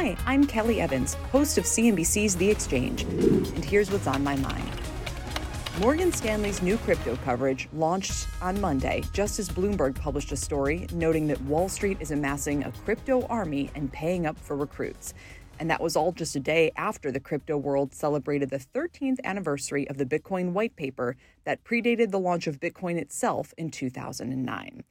Hi, I'm Kelly Evans, host of CNBC's The Exchange, and here's what's on my mind. Morgan Stanley's new crypto coverage launched on Monday, just as Bloomberg published a story noting that Wall Street is amassing a crypto army and paying up for recruits. And that was all just a day after the crypto world celebrated the 13th anniversary of the Bitcoin white paper that predated the launch of Bitcoin itself in 2009.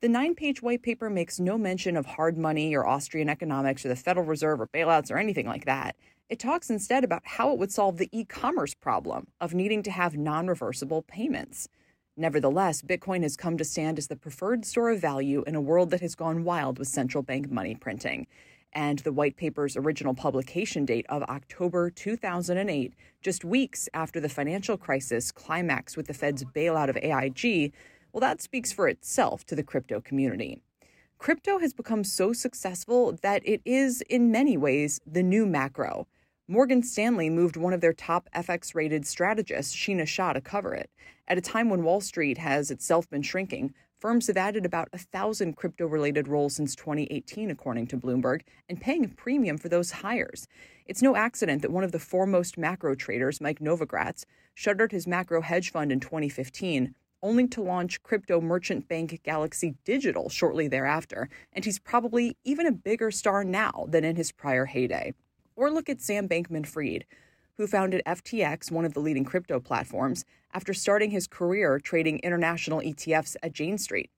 The nine page white paper makes no mention of hard money or Austrian economics or the Federal Reserve or bailouts or anything like that. It talks instead about how it would solve the e commerce problem of needing to have non reversible payments. Nevertheless, Bitcoin has come to stand as the preferred store of value in a world that has gone wild with central bank money printing. And the white paper's original publication date of October 2008, just weeks after the financial crisis climaxed with the Fed's bailout of AIG, well, that speaks for itself to the crypto community. Crypto has become so successful that it is, in many ways, the new macro. Morgan Stanley moved one of their top FX rated strategists, Sheena Shah, to cover it. At a time when Wall Street has itself been shrinking, firms have added about a thousand crypto related roles since 2018, according to Bloomberg, and paying a premium for those hires. It's no accident that one of the foremost macro traders, Mike Novogratz, shuttered his macro hedge fund in 2015, only to launch crypto merchant bank Galaxy Digital shortly thereafter, and he's probably even a bigger star now than in his prior heyday. Or look at Sam Bankman Fried, who founded FTX, one of the leading crypto platforms, after starting his career trading international ETFs at Jane Street.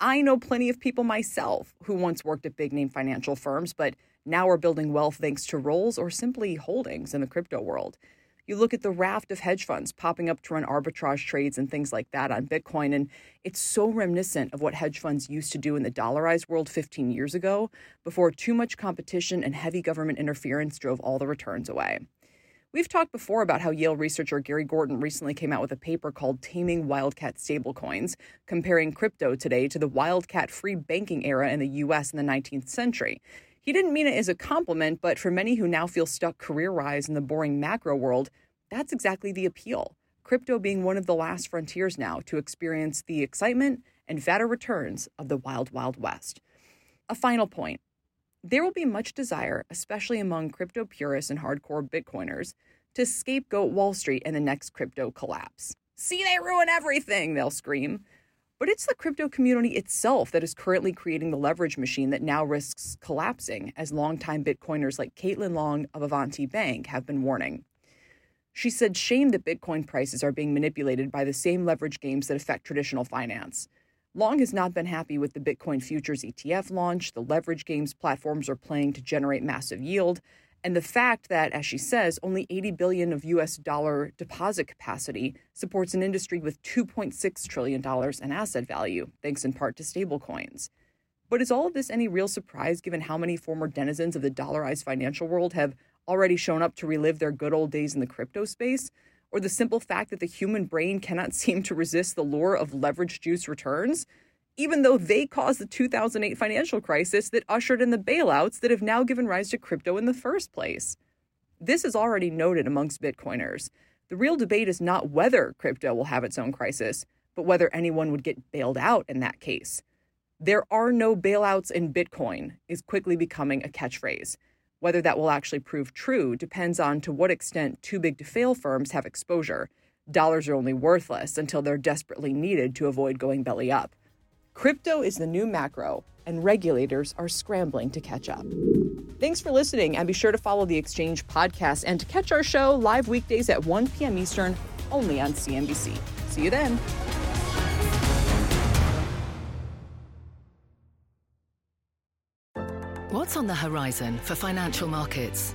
I know plenty of people myself who once worked at big name financial firms, but now are building wealth thanks to roles or simply holdings in the crypto world. You look at the raft of hedge funds popping up to run arbitrage trades and things like that on Bitcoin, and it's so reminiscent of what hedge funds used to do in the dollarized world 15 years ago before too much competition and heavy government interference drove all the returns away. We've talked before about how Yale researcher Gary Gorton recently came out with a paper called Taming Wildcat Stablecoins, comparing crypto today to the wildcat free banking era in the US in the 19th century. He didn't mean it as a compliment, but for many who now feel stuck career wise in the boring macro world, that's exactly the appeal. Crypto being one of the last frontiers now to experience the excitement and fatter returns of the wild, wild west. A final point there will be much desire, especially among crypto purists and hardcore Bitcoiners, to scapegoat Wall Street and the next crypto collapse. See, they ruin everything, they'll scream. But it's the crypto community itself that is currently creating the leverage machine that now risks collapsing, as longtime Bitcoiners like Caitlin Long of Avanti Bank have been warning. She said, shame that Bitcoin prices are being manipulated by the same leverage games that affect traditional finance. Long has not been happy with the Bitcoin futures ETF launch, the leverage games platforms are playing to generate massive yield, and the fact that, as she says, only 80 billion of US dollar deposit capacity supports an industry with 2.6 trillion dollars in asset value, thanks in part to stablecoins. But is all of this any real surprise given how many former denizens of the dollarized financial world have already shown up to relive their good old days in the crypto space? Or the simple fact that the human brain cannot seem to resist the lure of leverage juice returns? Even though they caused the 2008 financial crisis that ushered in the bailouts that have now given rise to crypto in the first place. This is already noted amongst Bitcoiners. The real debate is not whether crypto will have its own crisis, but whether anyone would get bailed out in that case. There are no bailouts in Bitcoin is quickly becoming a catchphrase. Whether that will actually prove true depends on to what extent too big to fail firms have exposure. Dollars are only worthless until they're desperately needed to avoid going belly up. Crypto is the new macro, and regulators are scrambling to catch up. Thanks for listening, and be sure to follow the Exchange podcast and to catch our show live weekdays at 1 p.m. Eastern only on CNBC. See you then. What's on the horizon for financial markets?